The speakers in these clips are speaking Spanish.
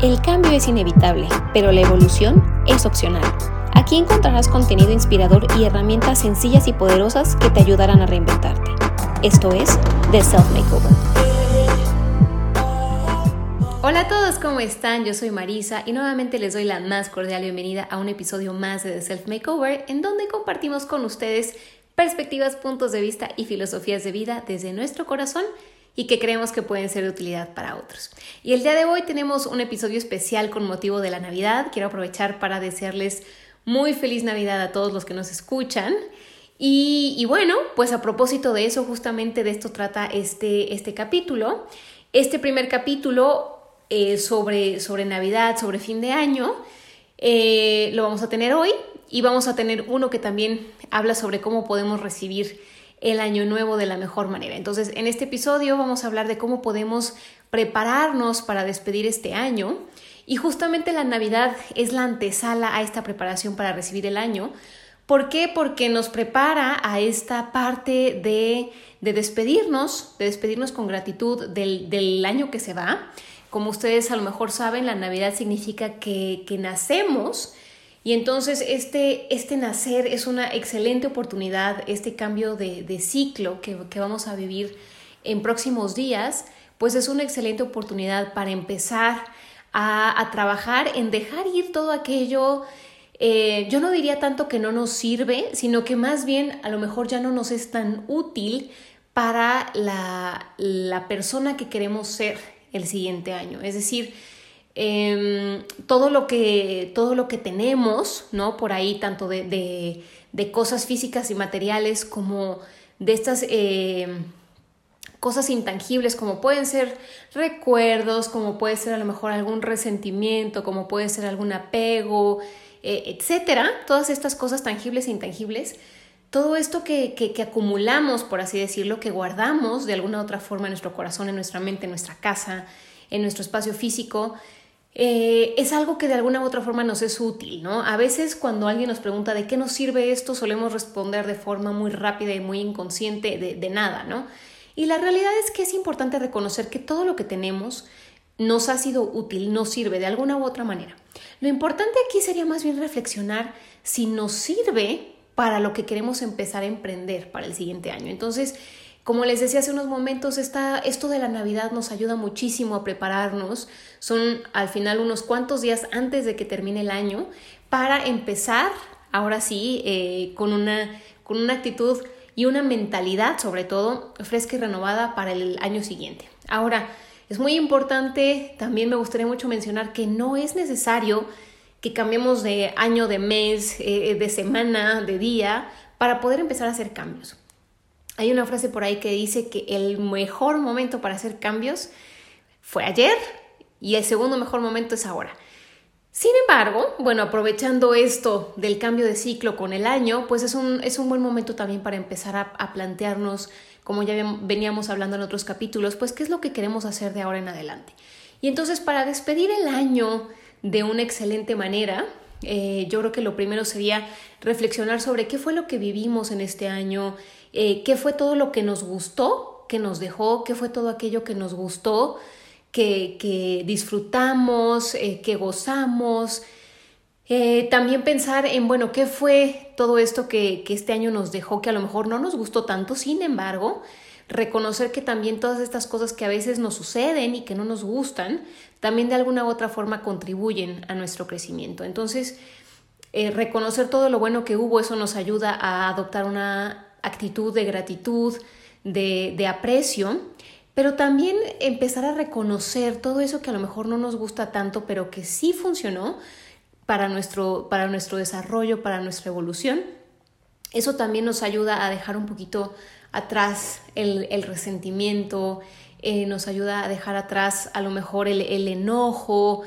El cambio es inevitable, pero la evolución es opcional. Aquí encontrarás contenido inspirador y herramientas sencillas y poderosas que te ayudarán a reinventarte. Esto es The Self Makeover. Hola a todos, ¿cómo están? Yo soy Marisa y nuevamente les doy la más cordial bienvenida a un episodio más de The Self Makeover en donde compartimos con ustedes perspectivas, puntos de vista y filosofías de vida desde nuestro corazón y que creemos que pueden ser de utilidad para otros. Y el día de hoy tenemos un episodio especial con motivo de la Navidad. Quiero aprovechar para desearles muy feliz Navidad a todos los que nos escuchan. Y, bueno, pues a propósito de eso, justamente de esto trata este, este capítulo. Este primer capítulo eh, sobre, sobre Navidad, sobre fin de año, eh, lo vamos a tener hoy y vamos a tener uno que también habla sobre cómo podemos recibir el año nuevo de la mejor manera. Entonces, en este episodio vamos a hablar de cómo podemos prepararnos para despedir este año y justamente la Navidad es la antesala a esta preparación para recibir el año. ¿Por qué? Porque nos prepara a esta parte de, de despedirnos, de despedirnos con gratitud del, del, año que se va. Como ustedes a lo mejor saben, la Navidad significa que, que nacemos y entonces este, este nacer es una excelente oportunidad, este cambio de, de ciclo que, que, vamos a vivir en próximos días, pues es una excelente oportunidad para empezar a, a trabajar en dejar ir todo aquello. Eh, yo no diría tanto que no nos sirve, sino que más bien a lo mejor ya no nos es tan útil para la, la persona que queremos ser el siguiente año. Es decir, eh, todo, lo que, todo lo que tenemos, ¿no? Por ahí, tanto de, de, cosas físicas y materiales como de estas eh, cosas intangibles, como pueden ser recuerdos, como puede ser a lo mejor algún resentimiento, como puede ser algún apego, eh, etcétera. Todas estas cosas tangibles e intangibles. Todo esto que, que, que, acumulamos, por así decirlo, que guardamos de alguna u otra forma en nuestro corazón, en nuestra mente, en nuestra casa, en nuestro espacio físico, eh, es algo que de alguna u otra forma nos es útil, ¿no? A veces cuando alguien nos pregunta de qué nos sirve esto, solemos responder de forma muy rápida y muy inconsciente de, de nada, ¿no? Y la realidad es que es importante reconocer que todo lo que tenemos nos ha sido útil, nos sirve de alguna u otra manera. Lo importante aquí sería más bien reflexionar si nos sirve para lo que queremos empezar a emprender para el siguiente año. Entonces, como les decía hace unos momentos, esta, esto de la Navidad nos ayuda muchísimo a prepararnos. Son al final unos cuantos días antes de que termine el año para empezar, ahora sí, eh, con, una, con una actitud y una mentalidad, sobre todo, fresca y renovada para el año siguiente. Ahora, es muy importante, también me gustaría mucho mencionar que no es necesario que cambiemos de año, de mes, eh, de semana, de día, para poder empezar a hacer cambios. Hay una frase por ahí que dice que el mejor momento para hacer cambios fue ayer y el segundo mejor momento es ahora. Sin embargo, bueno, aprovechando esto del cambio de ciclo con el año, pues es un, es un buen momento también para empezar a, a plantearnos, como ya veníamos hablando en otros capítulos, pues qué es lo que queremos hacer de ahora en adelante. Y entonces para despedir el año de una excelente manera, eh, yo creo que lo primero sería reflexionar sobre qué fue lo que vivimos en este año, eh, qué fue todo lo que nos gustó, que nos dejó, qué fue todo aquello que nos gustó, que, que disfrutamos, eh, que gozamos. También pensar en, bueno, qué fue todo esto que, que este año nos dejó, que a lo mejor no nos gustó tanto, sin embargo, reconocer que también todas estas cosas que a veces nos suceden y que no nos gustan, también de alguna u otra forma contribuyen a nuestro crecimiento. Entonces, eh, reconocer todo lo bueno que hubo, eso nos ayuda a adoptar una actitud de gratitud, de, de aprecio, pero también empezar a reconocer todo eso que a lo mejor no nos gusta tanto, pero que sí funcionó para nuestro, para nuestro desarrollo, para nuestra evolución. Eso también nos ayuda a dejar un poquito atrás el, el resentimiento, eh, nos ayuda a dejar atrás a lo mejor el, el enojo,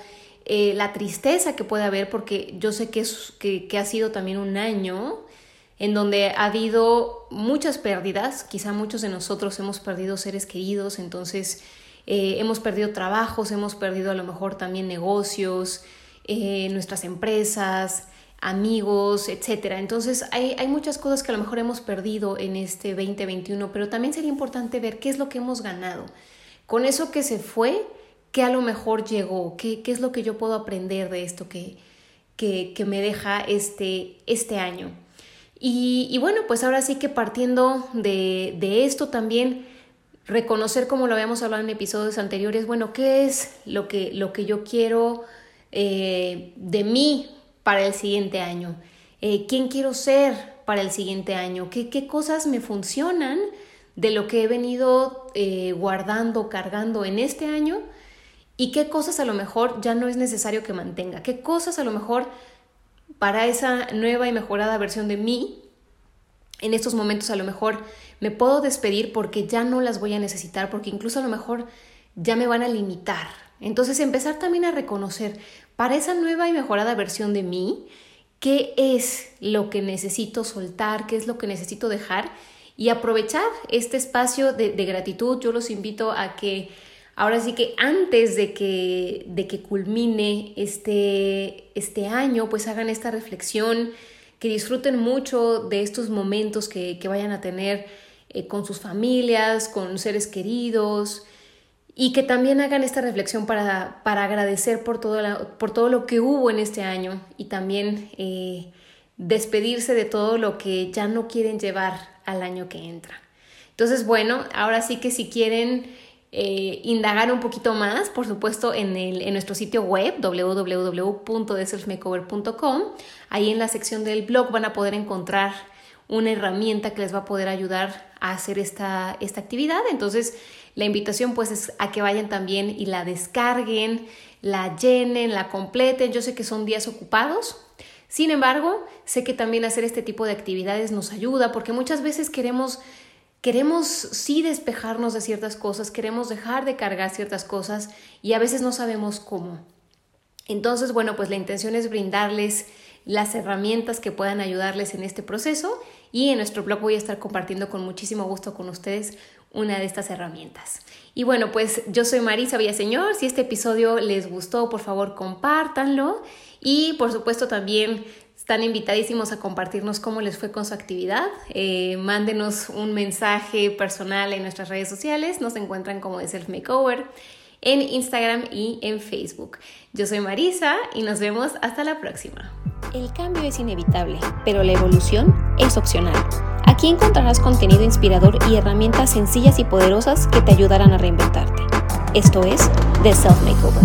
eh, la tristeza que puede haber, porque yo sé que, es, que, que ha sido también un año en donde ha habido muchas pérdidas, quizá muchos de nosotros hemos perdido seres queridos, entonces eh, hemos perdido trabajos, hemos perdido a lo mejor también negocios, nuestras empresas, amigos, etc. Entonces hay, hay muchas cosas que a lo mejor hemos perdido en este 2021, pero también sería importante ver qué es lo que hemos ganado. Con eso que se fue, qué a lo mejor llegó, qué, qué es lo que yo puedo aprender de esto que, que, que me deja este, este año. Y, y, bueno, pues ahora sí que partiendo de, de esto también, reconocer como lo habíamos hablado en episodios anteriores, bueno, ¿qué es lo que, lo que yo quiero eh, de mí para el siguiente año? Eh, ¿Quién quiero ser para el siguiente año? ¿Qué, qué cosas me funcionan de lo que he venido eh, guardando, cargando en este año? ¿Y qué cosas a lo mejor ya no es necesario que mantenga? ¿Qué cosas a lo mejor para esa nueva y mejorada versión de mí, en estos momentos a lo mejor me puedo despedir porque ya no las voy a necesitar, porque incluso a lo mejor ya me van a limitar. Entonces empezar también a reconocer para esa nueva y mejorada versión de mí, qué es lo que necesito soltar, qué es lo que necesito dejar y aprovechar este espacio de, gratitud. Yo los invito a que Ahora sí que antes de que, de que culmine este, este año, pues hagan esta reflexión, que disfruten mucho de estos momentos que, que vayan a tener eh, con sus familias, con seres queridos, y que también hagan esta reflexión para, para agradecer por todo, por todo lo que hubo en este año y también eh, despedirse de todo lo que ya no quieren llevar al año que entra. Entonces, bueno, ahora sí que si quieren eh, indagar un poquito más, por supuesto, en, el, en nuestro sitio web www.theselfmakeover.com. Ahí en la sección del blog van a poder encontrar una herramienta que les va a poder ayudar a hacer esta, esta actividad. Entonces, la invitación pues es a que vayan también y la descarguen, la llenen, la completen. Yo sé que son días ocupados. Sin embargo, sé que también hacer este tipo de actividades nos ayuda porque muchas veces queremos Queremos sí despejarnos de ciertas cosas, queremos dejar de cargar ciertas cosas y a veces no sabemos cómo. Entonces, bueno, pues la intención es brindarles las herramientas que puedan ayudarles en este proceso y en nuestro blog voy a estar compartiendo con muchísimo gusto con ustedes una de estas herramientas. Y bueno, pues yo soy Marisa Villaseñor, si este episodio les gustó, por favor compártanlo y por supuesto también están invitadísimos a compartirnos cómo les fue con su actividad. Eh, mándenos un mensaje personal en nuestras redes sociales. Nos encuentran como de Self Makeover en Instagram y en Facebook. Yo soy Marisa y nos vemos hasta la próxima. El cambio es inevitable, pero la evolución es opcional. Aquí encontrarás contenido inspirador y herramientas sencillas y poderosas que te ayudarán a reinventarte. Esto es The Self Makeover.